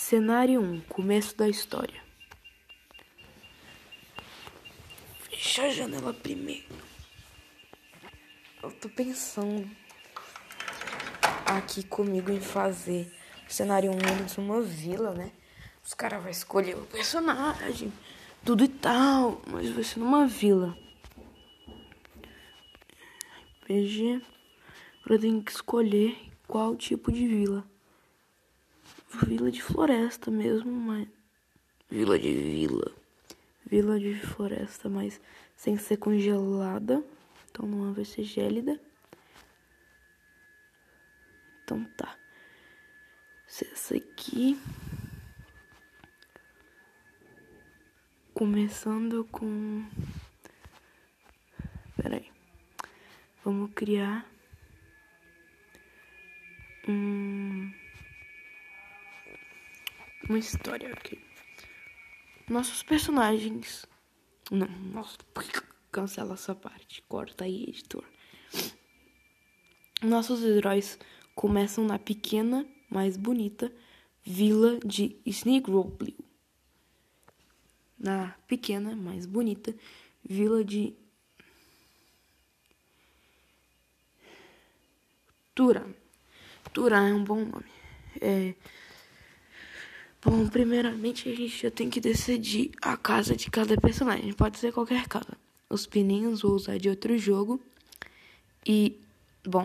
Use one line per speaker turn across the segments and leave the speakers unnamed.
Cenário 1 Começo da história. Fecha a janela primeiro. Eu tô pensando aqui comigo em fazer o cenário 1 de uma vila, né? Os caras vão escolher o personagem, tudo e tal, mas vai ser numa vila. RPG. Eu tenho que escolher qual tipo de vila. Vila de floresta mesmo, mas. Vila de vila. Vila de floresta, mas sem ser congelada. Então não vai ser gélida. Então tá. Essa aqui. Começando com. Peraí. Vamos criar. Uma história aqui. Nossos personagens. Não, nossa, cancela essa parte. Corta aí, editor. Nossos heróis começam na pequena, mais bonita vila de Sneakrowblue. Na pequena, mais bonita vila de Turan. Turan é um bom nome. É, Bom, primeiramente a gente já tem que decidir a casa de cada personagem. Pode ser qualquer casa. Os pininhos vou usar de outro jogo. E, bom,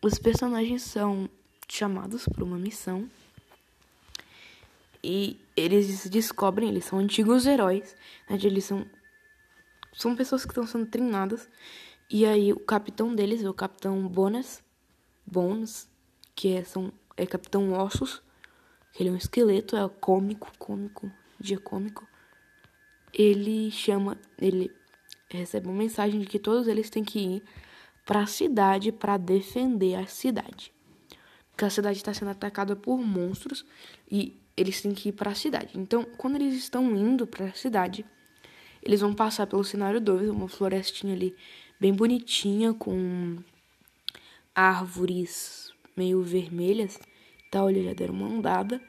os personagens são chamados para uma missão. E eles descobrem, eles são antigos heróis. Né? Eles são, são pessoas que estão sendo treinadas. E aí o capitão deles é o capitão Bonas. Bones, que é, são, é capitão Ossos ele é um esqueleto, é cômico, cômico, dia cômico. Ele chama, ele recebe uma mensagem de que todos eles têm que ir para a cidade para defender a cidade. Porque a cidade está sendo atacada por monstros e eles têm que ir para a cidade. Então, quando eles estão indo para a cidade, eles vão passar pelo cenário 2, uma florestinha ali bem bonitinha com árvores meio vermelhas tal, eles já deram uma andada.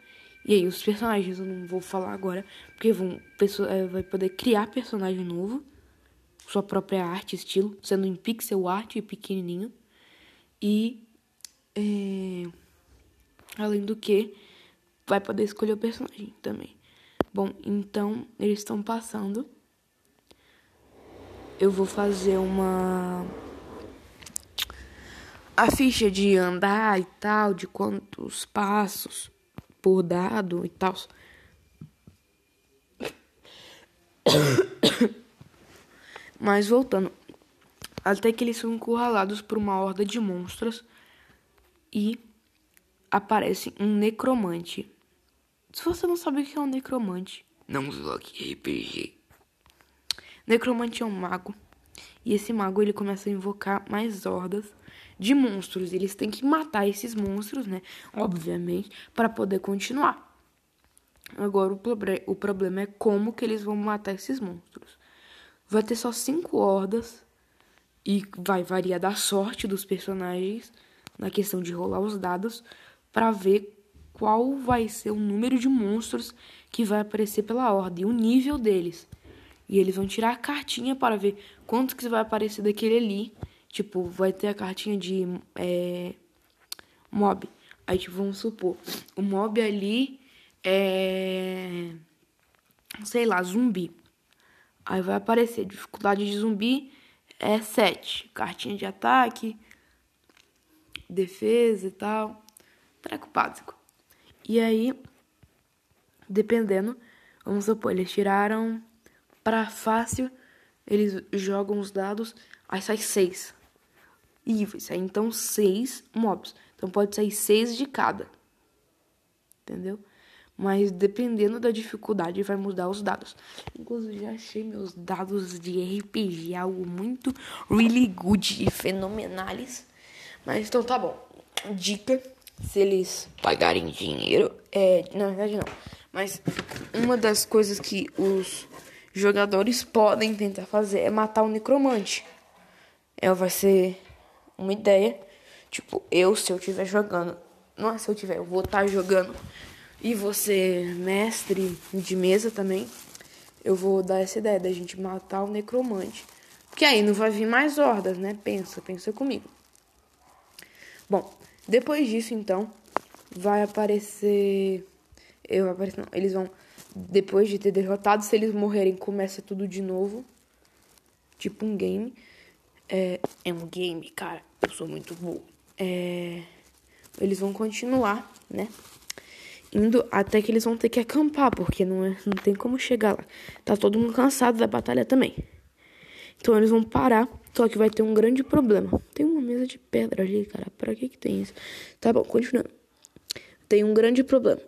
E aí, os personagens eu não vou falar agora, porque vão, pessoa, é, vai poder criar personagem novo, sua própria arte, estilo, sendo em pixel art e pequenininho. E, é, além do que, vai poder escolher o personagem também. Bom, então, eles estão passando. Eu vou fazer uma a ficha de andar e tal, de quantos passos por dado e tal. Mas voltando, até que eles são encurralados por uma horda de monstros e aparece um necromante. Se você não sabe o que é um necromante, não jogue RPG. Necromante é um mago e esse mago ele começa a invocar mais hordas de monstros. Eles têm que matar esses monstros, né? Obviamente, para poder continuar. Agora o, o problema é como que eles vão matar esses monstros. Vai ter só cinco hordas e vai variar da sorte dos personagens na questão de rolar os dados para ver qual vai ser o número de monstros que vai aparecer pela ordem, o nível deles. E eles vão tirar a cartinha para ver quanto que vai aparecer daquele ali Tipo, vai ter a cartinha de é, mob. Aí, tipo, vamos supor, o mob ali é. Sei lá, zumbi. Aí vai aparecer, dificuldade de zumbi é 7. Cartinha de ataque, defesa e tal. Treco básico. E aí, dependendo, vamos supor, eles tiraram para fácil, eles jogam os dados, aí sai 6. E vai sair então seis mobs. Então pode sair seis de cada. Entendeu? Mas dependendo da dificuldade vai mudar os dados. Inclusive já achei meus dados de RPG algo muito really good e fenomenais. Mas então tá bom. Dica, se eles pagarem dinheiro, é, na verdade não. Mas uma das coisas que os jogadores podem tentar fazer é matar o necromante. Ela vai ser uma ideia. Tipo, eu, se eu estiver jogando. Não é se eu tiver, eu vou estar tá jogando. e você, mestre de mesa também, eu vou dar essa ideia da gente matar o necromante. Porque aí não vai vir mais hordas, né? Pensa, pensa comigo. Bom, depois disso, então, vai aparecer. Eu aparecer, não, eles vão. Depois de ter derrotado, se eles morrerem, começa tudo de novo. Tipo um game. É, é um game, cara. Eu sou muito bom. É, eles vão continuar, né? Indo até que eles vão ter que acampar, porque não, é, não tem como chegar lá. Tá todo mundo cansado da batalha também. Então eles vão parar, só que vai ter um grande problema. Tem uma mesa de pedra ali, cara. Pra que que tem isso? Tá bom, continuando. Tem um grande problema.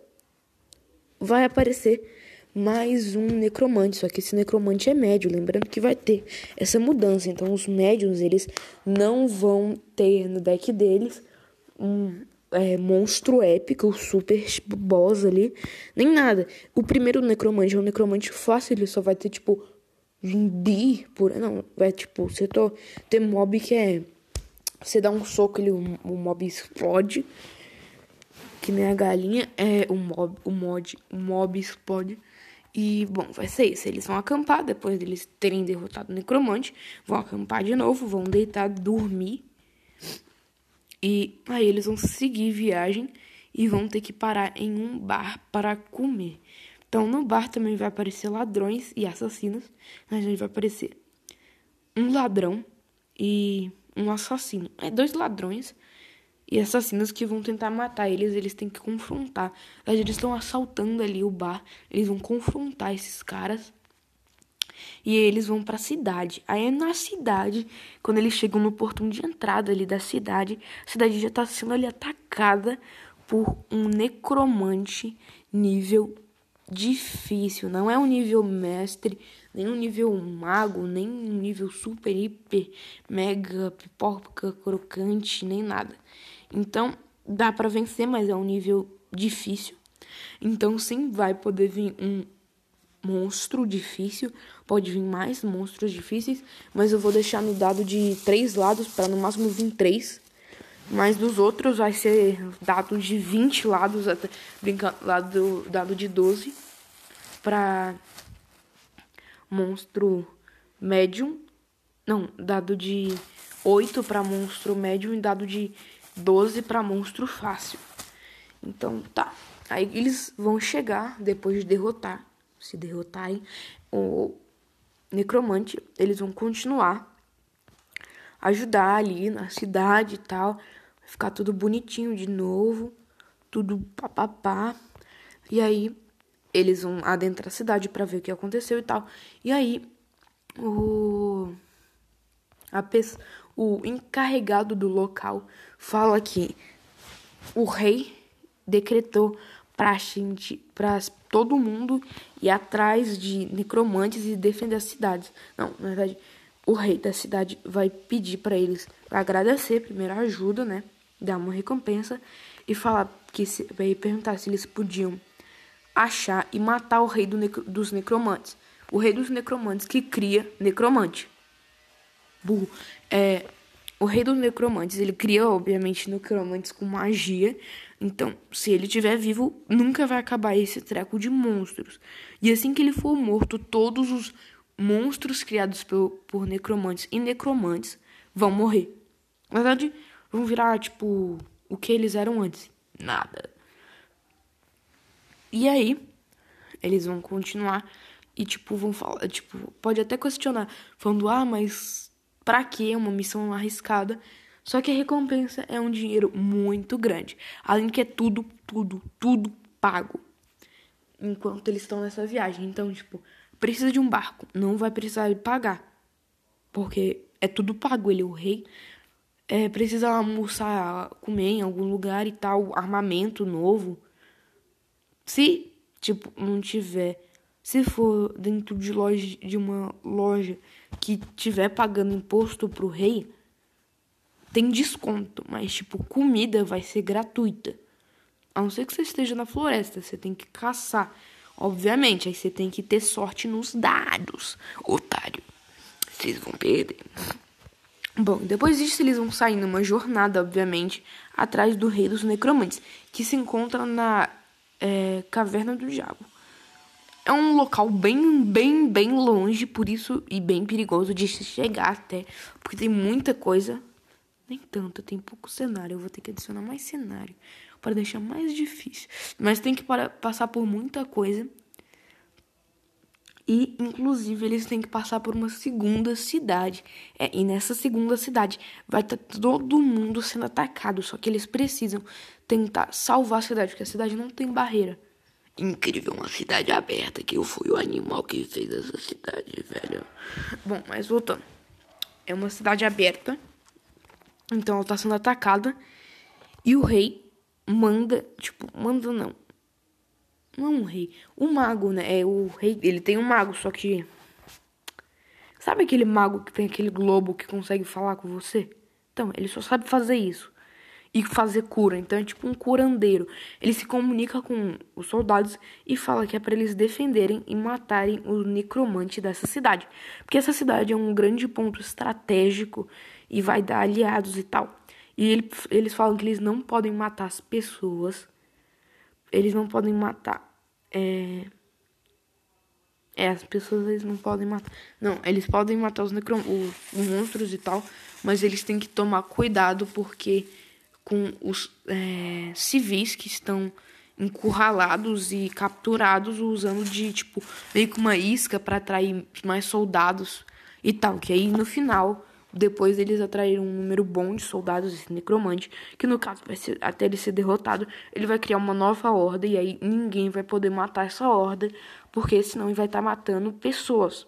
Vai aparecer mais um necromante, só que esse necromante é médio, lembrando que vai ter essa mudança. Então os médios, eles não vão ter no deck deles um é, monstro épico, super boss ali, nem nada. O primeiro necromante é um necromante fácil, ele só vai ter, tipo, zumbi, por... Não, vai, tipo, você tô... tem mob que é... Você dá um soco, ele, o, o mob explode. Que nem a galinha, é o mob, o mod, o mob explode. E, bom, vai ser isso. Eles vão acampar depois deles terem derrotado o necromante. Vão acampar de novo, vão deitar, dormir. E aí eles vão seguir viagem e vão ter que parar em um bar para comer. Então no bar também vai aparecer ladrões e assassinos. Mas vai aparecer um ladrão e um assassino. É dois ladrões e assassinos que vão tentar matar eles, eles têm que confrontar. Eles estão assaltando ali o bar, eles vão confrontar esses caras e eles vão para a cidade. Aí na cidade, quando eles chegam no portão de entrada ali da cidade, a cidade já está sendo ali atacada por um necromante nível difícil. Não é um nível mestre, nem um nível mago, nem um nível super, hiper, mega, pipoca, crocante, nem nada. Então dá para vencer, mas é um nível difícil. Então sim, vai poder vir um monstro difícil. Pode vir mais monstros difíceis, mas eu vou deixar no dado de três lados para no máximo vir três. Mas dos outros vai ser dado de 20 lados, até brincando, lado, dado de 12 para monstro médium. Não, dado de 8 para monstro médium e dado de 12 para monstro fácil. Então, tá. Aí eles vão chegar depois de derrotar se derrotarem o necromante, eles vão continuar ajudar ali na cidade e tal. Vai ficar tudo bonitinho de novo, tudo papapá. E aí eles vão adentrar a cidade para ver o que aconteceu e tal. E aí o a pessoa, o encarregado do local fala que o rei decretou pra todo mundo ir atrás de necromantes e defender as cidades. Não, na verdade, o rei da cidade vai pedir para eles pra agradecer, primeiro ajuda, né? Dar uma recompensa e falar que se, vai perguntar se eles podiam achar e matar o rei do necro, dos necromantes. O rei dos necromantes que cria necromante. Burro. É, o rei dos necromantes, ele cria, obviamente, necromantes com magia. Então, se ele estiver vivo, nunca vai acabar esse treco de monstros. E assim que ele for morto, todos os monstros criados por, por necromantes e necromantes vão morrer. Na verdade, vão virar, tipo, o que eles eram antes. Nada. E aí, eles vão continuar e, tipo, vão falar, tipo, pode até questionar, falando, ah, mas Pra que uma missão arriscada? Só que a recompensa é um dinheiro muito grande. Além que é tudo, tudo, tudo pago. Enquanto eles estão nessa viagem. Então, tipo, precisa de um barco. Não vai precisar pagar. Porque é tudo pago. Ele é o rei. É, precisa almoçar, comer em algum lugar e tal. Armamento novo. Se, tipo, não tiver. Se for dentro de loja de uma loja que tiver pagando imposto pro rei, tem desconto, mas tipo, comida vai ser gratuita. A não ser que você esteja na floresta, você tem que caçar. Obviamente, aí você tem que ter sorte nos dados, otário. Vocês vão perder. Bom, depois disso eles vão sair numa jornada, obviamente, atrás do rei dos necromantes, que se encontra na é Caverna do Diabo. É um local bem, bem, bem longe, por isso, e bem perigoso de chegar até, porque tem muita coisa. Nem tanto, tem pouco cenário. Eu vou ter que adicionar mais cenário para deixar mais difícil. Mas tem que para, passar por muita coisa. E, inclusive, eles têm que passar por uma segunda cidade. É, e nessa segunda cidade vai estar tá todo mundo sendo atacado. Só que eles precisam tentar salvar a cidade, porque a cidade não tem barreira incrível, uma cidade aberta, que eu fui o animal que fez essa cidade, velho. Bom, mas voltando. É uma cidade aberta, então ela tá sendo atacada, e o rei manda, tipo, manda não. Não é um rei, o mago, né? É o rei, ele tem um mago, só que Sabe aquele mago que tem aquele globo que consegue falar com você? Então, ele só sabe fazer isso e fazer cura. Então é tipo um curandeiro. Ele se comunica com os soldados e fala que é para eles defenderem e matarem o necromante dessa cidade. Porque essa cidade é um grande ponto estratégico e vai dar aliados e tal. E ele, eles falam que eles não podem matar as pessoas. Eles não podem matar. É. É, as pessoas eles não podem matar. Não, eles podem matar os, necrom os monstros e tal. Mas eles têm que tomar cuidado porque com os é, civis que estão encurralados e capturados usando de tipo meio que uma isca para atrair mais soldados e tal. Que aí no final, depois eles atraíram um número bom de soldados, esse necromante, que no caso ser, até ele ser derrotado, ele vai criar uma nova horda e aí ninguém vai poder matar essa horda, porque senão ele vai estar tá matando pessoas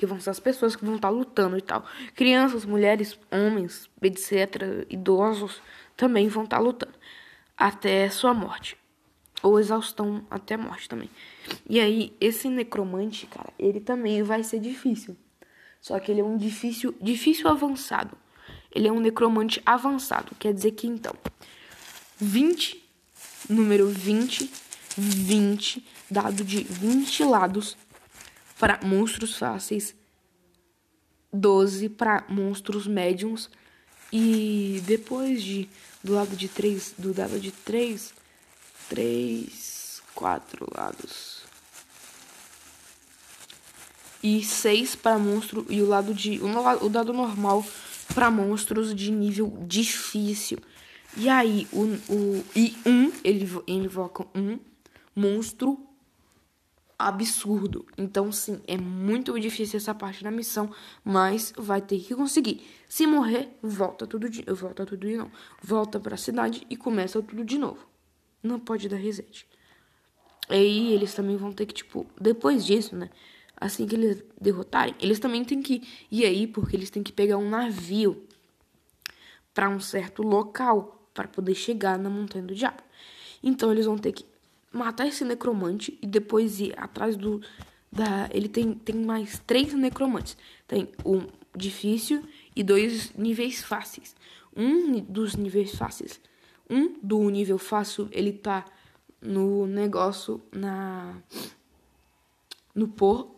que vão ser as pessoas que vão estar lutando e tal. Crianças, mulheres, homens, etc., idosos, também vão estar lutando até sua morte. Ou exaustão até morte também. E aí, esse necromante, cara, ele também vai ser difícil. Só que ele é um difícil, difícil avançado. Ele é um necromante avançado. Quer dizer que então, 20, número 20, 20, dado de 20 lados, para monstros fáceis, 12 para monstros médiums e depois de do lado de 3, do dado de 3, 3, 4 lados. E 6 para monstro e o lado de o, o dado normal para monstros de nível difícil. E aí o, o e 1 um, ele invoca um monstro absurdo. Então, sim, é muito difícil essa parte da missão, mas vai ter que conseguir. Se morrer, volta tudo de, volta tudo de novo. Volta para a cidade e começa tudo de novo. Não pode dar reset. Aí eles também vão ter que, tipo, depois disso, né? Assim que eles derrotarem, eles também têm que ir aí porque eles têm que pegar um navio para um certo local para poder chegar na montanha do diabo. Então eles vão ter que matar esse necromante e depois ir atrás do. Da, ele tem, tem mais três necromantes. Tem um difícil e dois níveis fáceis. Um dos níveis fáceis. Um do nível fácil, ele tá no negócio na. No porto.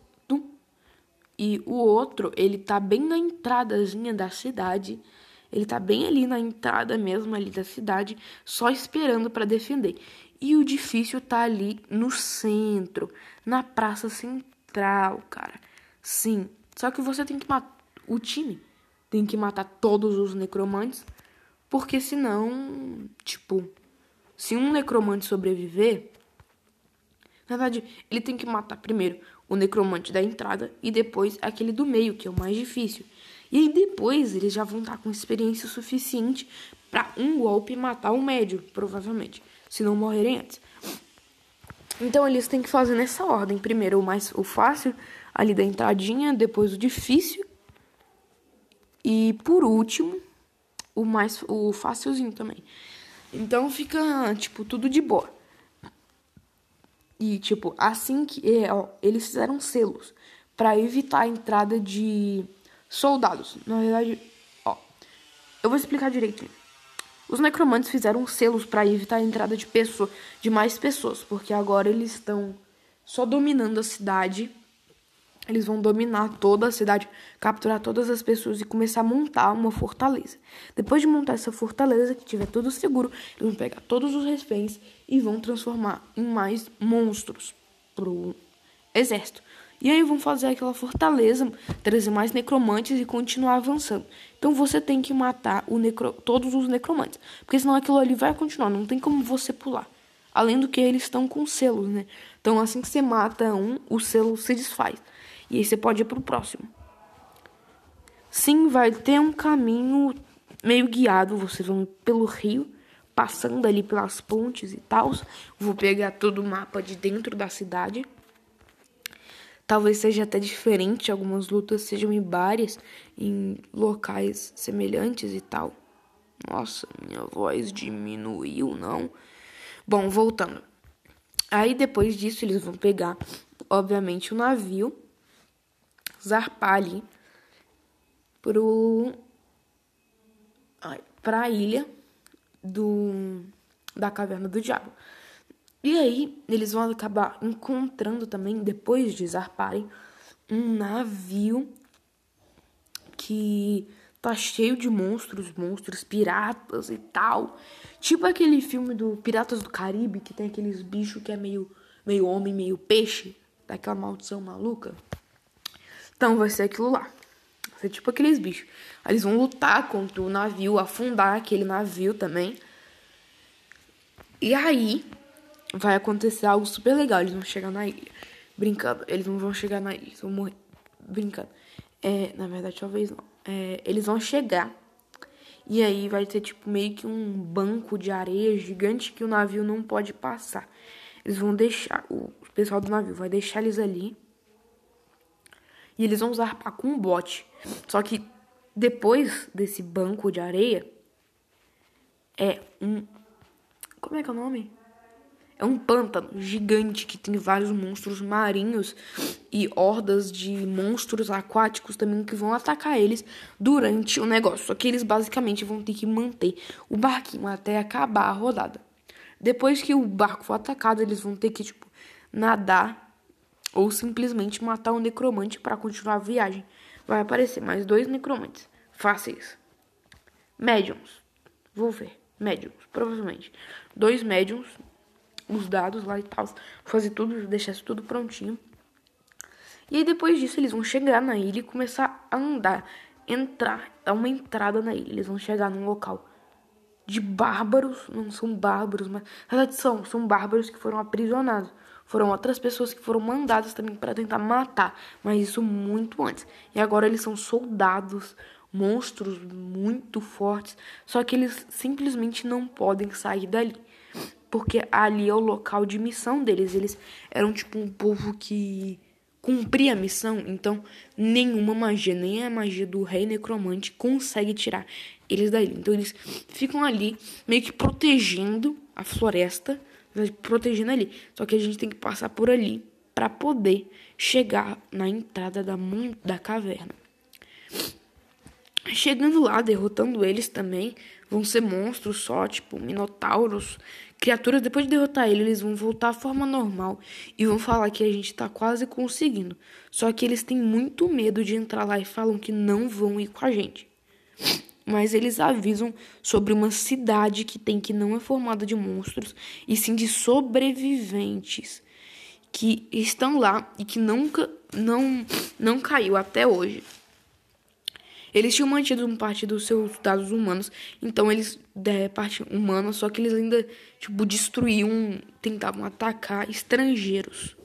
E o outro, ele tá bem na entradazinha da cidade. Ele tá bem ali na entrada mesmo ali da cidade, só esperando para defender. E o difícil tá ali no centro, na praça central, cara. Sim. Só que você tem que matar. O time tem que matar todos os necromantes. Porque senão, tipo, se um necromante sobreviver. Na verdade, ele tem que matar primeiro o necromante da entrada e depois aquele do meio, que é o mais difícil. E aí depois eles já vão estar com experiência suficiente para um golpe matar o médio, provavelmente se não morrerem antes. Então eles têm que fazer nessa ordem. Primeiro o mais o fácil, ali da entradinha, depois o difícil. E por último, o mais o fácilzinho também. Então fica, tipo, tudo de boa. E tipo, assim que é, ó, eles fizeram selos para evitar a entrada de soldados. Na verdade, ó, eu vou explicar direitinho. Os necromantes fizeram selos para evitar a entrada de, pessoa, de mais pessoas, porque agora eles estão só dominando a cidade eles vão dominar toda a cidade, capturar todas as pessoas e começar a montar uma fortaleza. Depois de montar essa fortaleza, que tiver tudo seguro, eles vão pegar todos os reféns e vão transformar em mais monstros pro exército. E aí vão fazer aquela fortaleza, trazer mais necromantes e continuar avançando. Então você tem que matar necro... todos os necromantes. Porque senão aquilo ali vai continuar, não tem como você pular. Além do que eles estão com selos, né? Então assim que você mata um, o selo se desfaz. E aí você pode ir pro próximo. Sim, vai ter um caminho meio guiado. Você vai pelo rio, passando ali pelas pontes e tal. Vou pegar todo o mapa de dentro da cidade. Talvez seja até diferente, algumas lutas sejam em bares, em locais semelhantes e tal. Nossa, minha voz diminuiu, não. Bom, voltando. Aí depois disso eles vão pegar, obviamente, o navio zarpar ali pro para a ilha do da caverna do diabo. E aí eles vão acabar encontrando também depois de zarparem um navio que tá cheio de monstros, monstros piratas e tal. Tipo aquele filme do Piratas do Caribe que tem aqueles bichos que é meio meio homem, meio peixe, daquela maldição maluca. Então vai ser aquilo lá. Vai ser tipo aqueles bichos. Aí eles vão lutar contra o navio, afundar aquele navio também. E aí vai acontecer algo super legal. Eles vão chegar na ilha. Brincando. Eles não vão chegar na ilha. Eles vão morrer. Brincando. É, na verdade, talvez não. É, eles vão chegar. E aí vai ter tipo meio que um banco de areia gigante que o navio não pode passar. Eles vão deixar, o pessoal do navio vai deixar eles ali e eles vão zarpar com um bote. Só que depois desse banco de areia é um. Como é que é o nome? É um pântano gigante que tem vários monstros marinhos e hordas de monstros aquáticos também que vão atacar eles durante o negócio. Só que eles basicamente vão ter que manter o barquinho até acabar a rodada. Depois que o barco for atacado, eles vão ter que tipo nadar ou simplesmente matar um necromante para continuar a viagem. Vai aparecer mais dois necromantes fáceis. Médiums. Vou ver. Médiums, provavelmente. Dois médiums, os dados lá e tal. Fazer tudo, deixar tudo prontinho. E aí depois disso eles vão chegar na ilha e começar a andar. Entrar, dar uma entrada na ilha. Eles vão chegar num local de bárbaros. Não são bárbaros, mas. Na verdade são, são bárbaros que foram aprisionados. Foram outras pessoas que foram mandadas também para tentar matar, mas isso muito antes. E agora eles são soldados, monstros muito fortes, só que eles simplesmente não podem sair dali. Porque ali é o local de missão deles. Eles eram tipo um povo que cumpria a missão, então nenhuma magia, nem a magia do rei necromante consegue tirar eles dali. Então eles ficam ali meio que protegendo a floresta protegendo ali. Só que a gente tem que passar por ali para poder chegar na entrada da, da caverna. Chegando lá, derrotando eles também, vão ser monstros só, tipo minotauros, criaturas. Depois de derrotar eles, eles vão voltar à forma normal e vão falar que a gente tá quase conseguindo. Só que eles têm muito medo de entrar lá e falam que não vão ir com a gente mas eles avisam sobre uma cidade que tem que não é formada de monstros e sim de sobreviventes que estão lá e que nunca não não caiu até hoje. Eles tinham mantido parte dos seus dados humanos, então eles é parte humana, só que eles ainda tipo destruíam, tentavam atacar estrangeiros.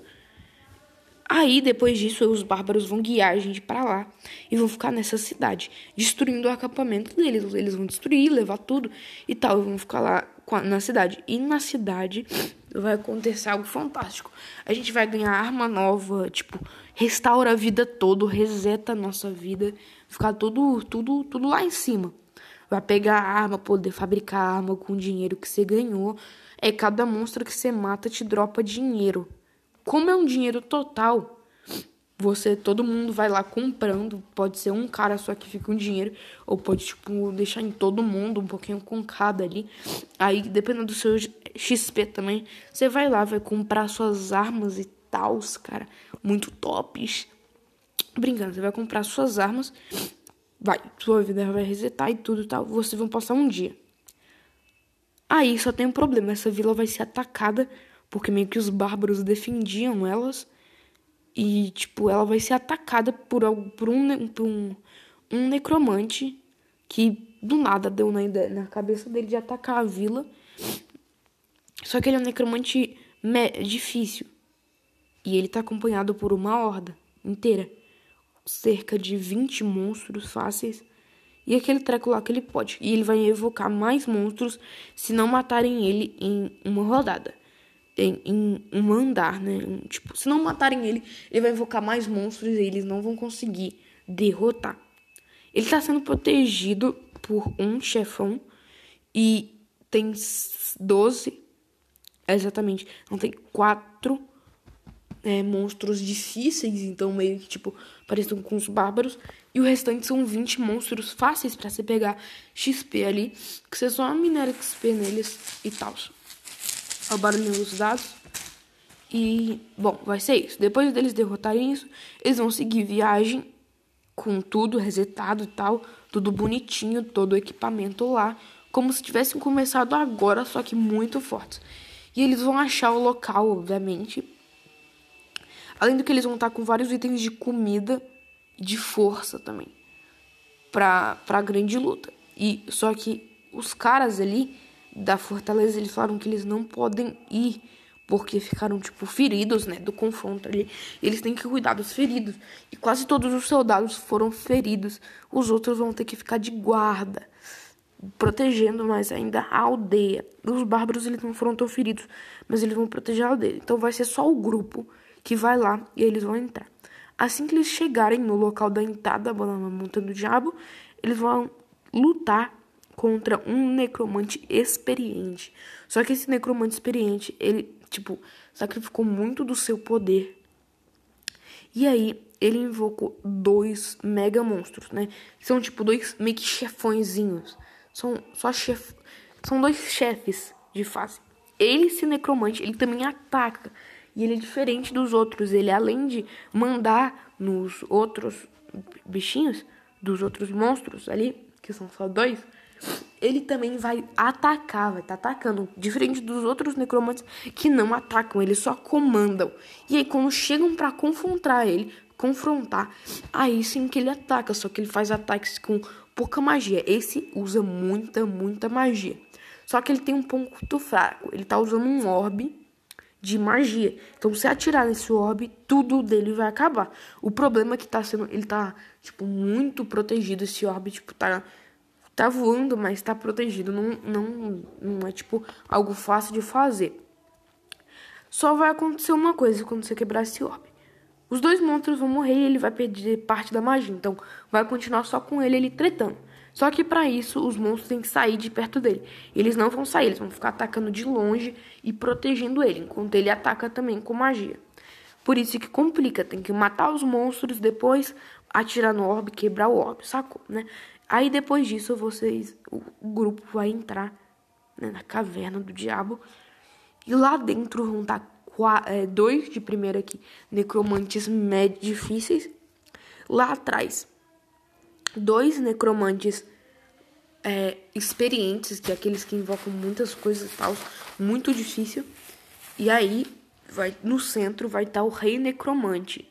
Aí, depois disso, os bárbaros vão guiar a gente para lá e vão ficar nessa cidade, destruindo o acampamento deles. Eles vão destruir, levar tudo e tal, e vão ficar lá na cidade. E na cidade vai acontecer algo fantástico. A gente vai ganhar arma nova, tipo, restaura a vida toda, reseta a nossa vida, ficar tudo, tudo, tudo lá em cima. Vai pegar arma, poder fabricar arma com o dinheiro que você ganhou. É cada monstro que você mata te dropa dinheiro. Como é um dinheiro total, você, todo mundo vai lá comprando. Pode ser um cara só que fica com dinheiro, ou pode, tipo, deixar em todo mundo, um pouquinho com cada ali. Aí, dependendo do seu XP também, você vai lá, vai comprar suas armas e tal, cara, muito tops. Brincando, você vai comprar suas armas, vai, sua vida vai resetar e tudo tal, vocês vão passar um dia. Aí só tem um problema, essa vila vai ser atacada, porque meio que os bárbaros defendiam elas, e tipo, ela vai ser atacada por, por, um, por um, um necromante que do nada deu na, ideia, na cabeça dele de atacar a vila. Só que ele é um necromante difícil. E ele tá acompanhado por uma horda inteira. Cerca de 20 monstros fáceis. E aquele treco lá que ele pode. E ele vai evocar mais monstros se não matarem ele em uma rodada. Em, em um andar, né? Tipo, se não matarem ele, ele vai invocar mais monstros e eles não vão conseguir derrotar. Ele está sendo protegido por um chefão e tem 12. Exatamente. Não tem quatro é, monstros difíceis, então meio que tipo, parecem com os bárbaros. E o restante são 20 monstros fáceis para você pegar XP ali, que você só minera XP neles e tal. Olha o barulhinho dos dados. E, bom, vai ser isso. Depois deles derrotarem isso, eles vão seguir viagem com tudo resetado e tal, tudo bonitinho, todo o equipamento lá, como se tivessem começado agora, só que muito fortes. E eles vão achar o local, obviamente. Além do que eles vão estar com vários itens de comida e de força também. Pra, pra grande luta. E só que os caras ali da fortaleza, eles falaram que eles não podem ir porque ficaram, tipo, feridos, né, do confronto ali. Eles têm que cuidar dos feridos. E quase todos os soldados foram feridos. Os outros vão ter que ficar de guarda, protegendo mais ainda a aldeia. Os bárbaros, eles não foram tão feridos, mas eles vão proteger a aldeia. Então vai ser só o grupo que vai lá e eles vão entrar. Assim que eles chegarem no local da entrada da montanha do diabo, eles vão lutar contra um necromante experiente. Só que esse necromante experiente, ele tipo, sacrificou muito do seu poder. E aí, ele invocou dois mega monstros, né? São tipo dois meio que chefõezinhos. São só chef... São dois chefes de fase. Ele, esse necromante, ele também ataca. E ele é diferente dos outros. Ele, além de mandar nos outros bichinhos, dos outros monstros ali, que são só dois, ele também vai atacar, vai estar tá atacando. Diferente dos outros necromantes que não atacam, eles só comandam. E aí, quando chegam para confrontar ele, confrontar, aí sim que ele ataca. Só que ele faz ataques com pouca magia. Esse usa muita, muita magia. Só que ele tem um ponto fraco. Ele tá usando um orbe de magia. Então, se atirar nesse orbe, tudo dele vai acabar. O problema é que tá sendo. Ele tá, tipo, muito protegido. Esse orbe, tipo, tá tá voando, mas tá protegido. Não, não, não é tipo algo fácil de fazer. Só vai acontecer uma coisa quando você quebrar esse orbe. Os dois monstros vão morrer e ele vai perder parte da magia. Então vai continuar só com ele, ele tretando. Só que para isso os monstros têm que sair de perto dele. Eles não vão sair, eles vão ficar atacando de longe e protegendo ele, enquanto ele ataca também com magia. Por isso que complica, tem que matar os monstros, depois atirar no orbe, quebrar o orbe, sacou, né? Aí depois disso, vocês, o, grupo vai entrar né, na caverna do diabo. E lá dentro vão estar tá é, dois de primeira aqui, necromantes médio difíceis. Lá atrás, dois necromantes é, experientes, que é aqueles que invocam muitas coisas e tal, muito difícil. E aí, vai no centro vai estar tá o rei necromante.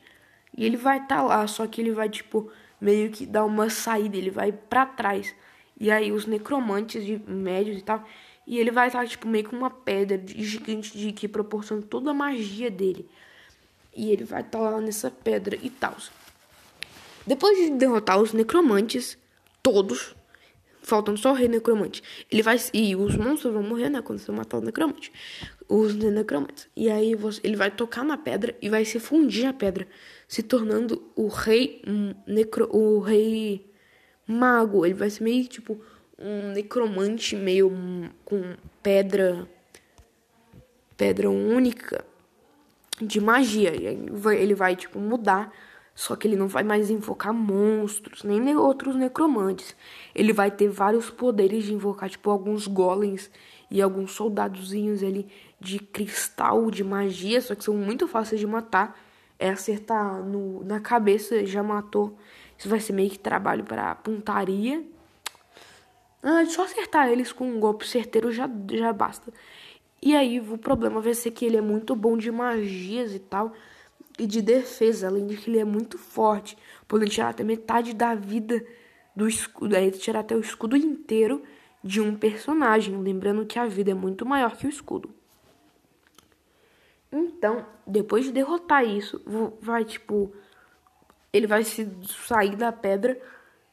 E ele vai estar tá lá, só que ele vai, tipo, meio que dá uma saída, ele vai para trás. E aí os necromantes de médios e tal, e ele vai estar tipo meio com uma pedra gigante de que proporciona toda a magia dele. E ele vai estar lá nessa pedra e tal. Depois de derrotar os necromantes, todos, faltando só o rei necromante. Ele vai e os monstros vão morrer, né, quando você matar o necromante. Os necromantes. E aí você, ele vai tocar na pedra e vai se fundir a pedra se tornando o rei necro, o rei mago. Ele vai ser meio tipo um necromante meio com pedra pedra única de magia. E ele vai tipo mudar, só que ele não vai mais invocar monstros, nem outros necromantes. Ele vai ter vários poderes de invocar tipo alguns golems e alguns soldadozinhos ali de cristal de magia, só que são muito fáceis de matar é acertar no, na cabeça, já matou. Isso vai ser meio que trabalho para pontaria. Ah, só acertar eles com um golpe certeiro já, já basta. E aí o problema vai ser que ele é muito bom de magias e tal. E de defesa, além de que ele é muito forte. Podendo tirar até metade da vida do escudo. Aí tirar até o escudo inteiro de um personagem. Lembrando que a vida é muito maior que o escudo. Então, depois de derrotar isso, vai tipo. Ele vai se sair da pedra.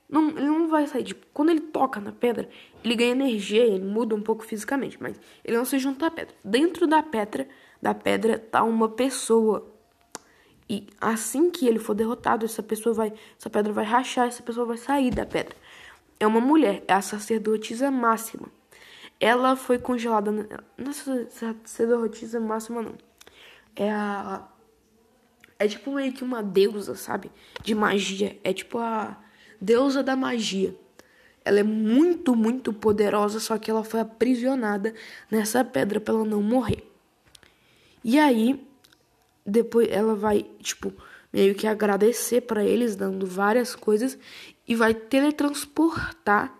Não, ele não vai sair. Tipo, quando ele toca na pedra, ele ganha energia, ele muda um pouco fisicamente, mas ele não se junta à pedra. Dentro da pedra, da pedra tá uma pessoa. E assim que ele for derrotado, essa pessoa vai, essa pedra vai rachar, essa pessoa vai sair da pedra. É uma mulher, é a sacerdotisa máxima. Ela foi congelada, não é sacerdotisa máxima não é a. É tipo meio que uma deusa, sabe? De magia. É tipo a deusa da magia. Ela é muito, muito poderosa, só que ela foi aprisionada nessa pedra para ela não morrer. E aí, depois ela vai, tipo, meio que agradecer para eles, dando várias coisas, e vai teletransportar.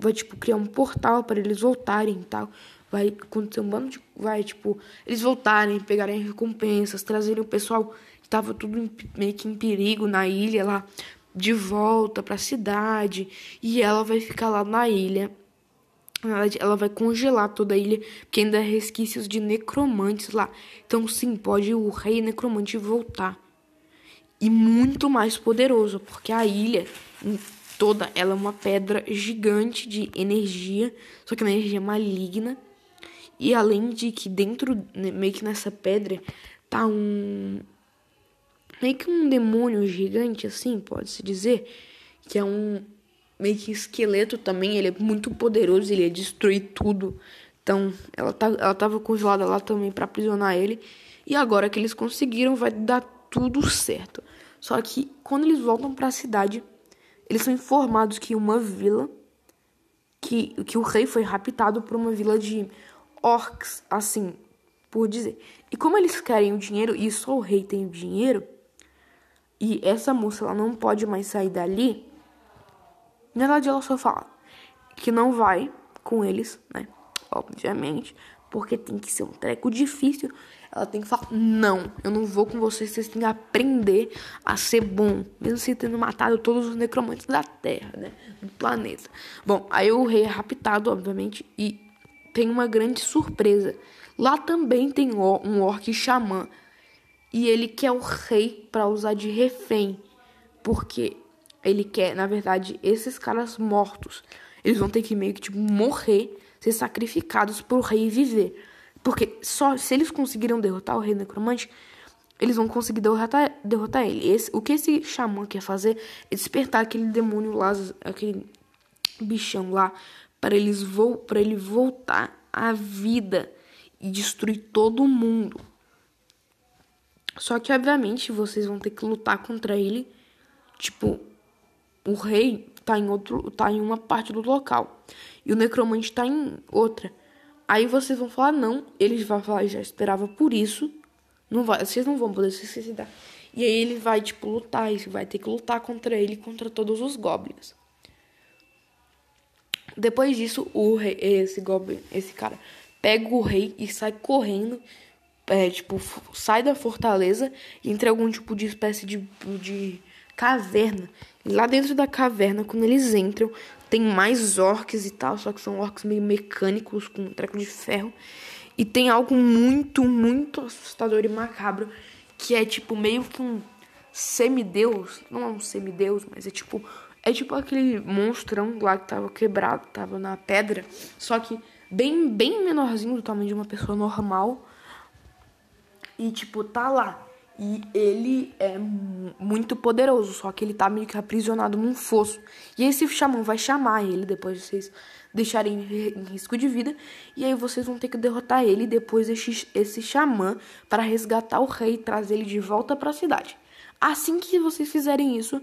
Vai, tipo, criar um portal para eles voltarem e tal vai acontecer um bando de. Vai, tipo, eles voltarem, pegarem recompensas, trazerem o pessoal que tava tudo em, meio que em perigo na ilha lá de volta para a cidade. E ela vai ficar lá na ilha. Ela, ela vai congelar toda a ilha, porque ainda há resquícios de necromantes lá. Então, sim, pode o rei necromante voltar. E muito mais poderoso, porque a ilha toda ela é uma pedra gigante de energia, só que uma energia maligna e além de que dentro, né, meio que nessa pedra, tá um. meio que um demônio gigante, assim, pode-se dizer. Que é um. Meio que esqueleto também. Ele é muito poderoso, ele ia destruir tudo. Então, ela, tá, ela tava congelada lá também para aprisionar ele. E agora que eles conseguiram, vai dar tudo certo. Só que quando eles voltam para a cidade, eles são informados que uma vila. Que, que o rei foi raptado por uma vila de orcs, assim, por dizer. E como eles querem o dinheiro e só o rei tem o dinheiro, e essa moça ela não pode mais sair dali, na verdade ela só fala que não vai com eles, né? Obviamente, porque tem que ser um treco difícil. Ela tem que falar: não, eu não vou com vocês, vocês têm que aprender a ser bom, mesmo se tendo matado todos os necromantes da Terra, né? Do planeta. Bom, aí o rei é raptado, obviamente, e tem uma grande surpresa. Lá também tem um orc xamã. E ele quer o rei para usar de refém. Porque ele quer, na verdade, esses caras mortos. Eles vão ter que meio que tipo, morrer, ser sacrificados pro rei viver. Porque só se eles conseguiram derrotar o rei necromante, eles vão conseguir derrotar, derrotar ele. Esse, o que esse xamã quer fazer é despertar aquele demônio lá, aquele bichão lá, para eles vo para ele voltar à vida e destruir todo mundo. Só que obviamente vocês vão ter que lutar contra ele. Tipo, o rei tá em outro, tá em uma parte do local e o necromante tá em outra. Aí vocês vão falar não, ele vai falar já esperava por isso. Não vai, vocês não vão poder se suicidar. E aí ele vai tipo lutar, e vai ter que lutar contra ele, contra todos os goblins. Depois disso, o rei, esse goblin, esse cara, pega o rei e sai correndo, é, tipo, sai da fortaleza e entra em algum tipo de espécie de, de caverna. Lá dentro da caverna, quando eles entram, tem mais orcs e tal, só que são orcs meio mecânicos, com um treco de ferro. E tem algo muito, muito assustador e macabro, que é tipo meio que um semideus, não é um semideus, mas é tipo é tipo aquele monstrão lá que tava quebrado, tava na pedra, só que bem, bem menorzinho do tamanho de uma pessoa normal. E tipo, tá lá. E ele é muito poderoso, só que ele tá meio que aprisionado num fosso. E esse xamã vai chamar ele depois de vocês deixarem em risco de vida. E aí vocês vão ter que derrotar ele depois esse, esse xamã para resgatar o rei e trazer ele de volta para a cidade. Assim que vocês fizerem isso,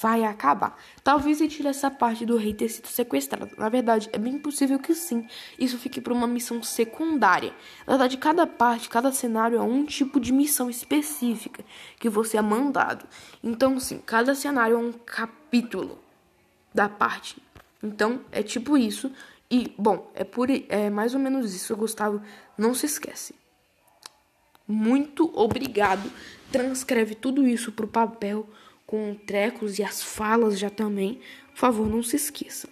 vai acabar. Talvez ele tire essa parte do rei ter sido sequestrado. Na verdade, é bem possível que sim, isso fique para uma missão secundária. Na verdade, cada parte, cada cenário é um tipo de missão específica que você é mandado. Então, sim, cada cenário é um capítulo da parte. Então, é tipo isso. E, bom, é, por, é mais ou menos isso, Gustavo. Não se esquece. Muito obrigado. Transcreve tudo isso pro papel com trecos e as falas já também. Por favor, não se esqueça.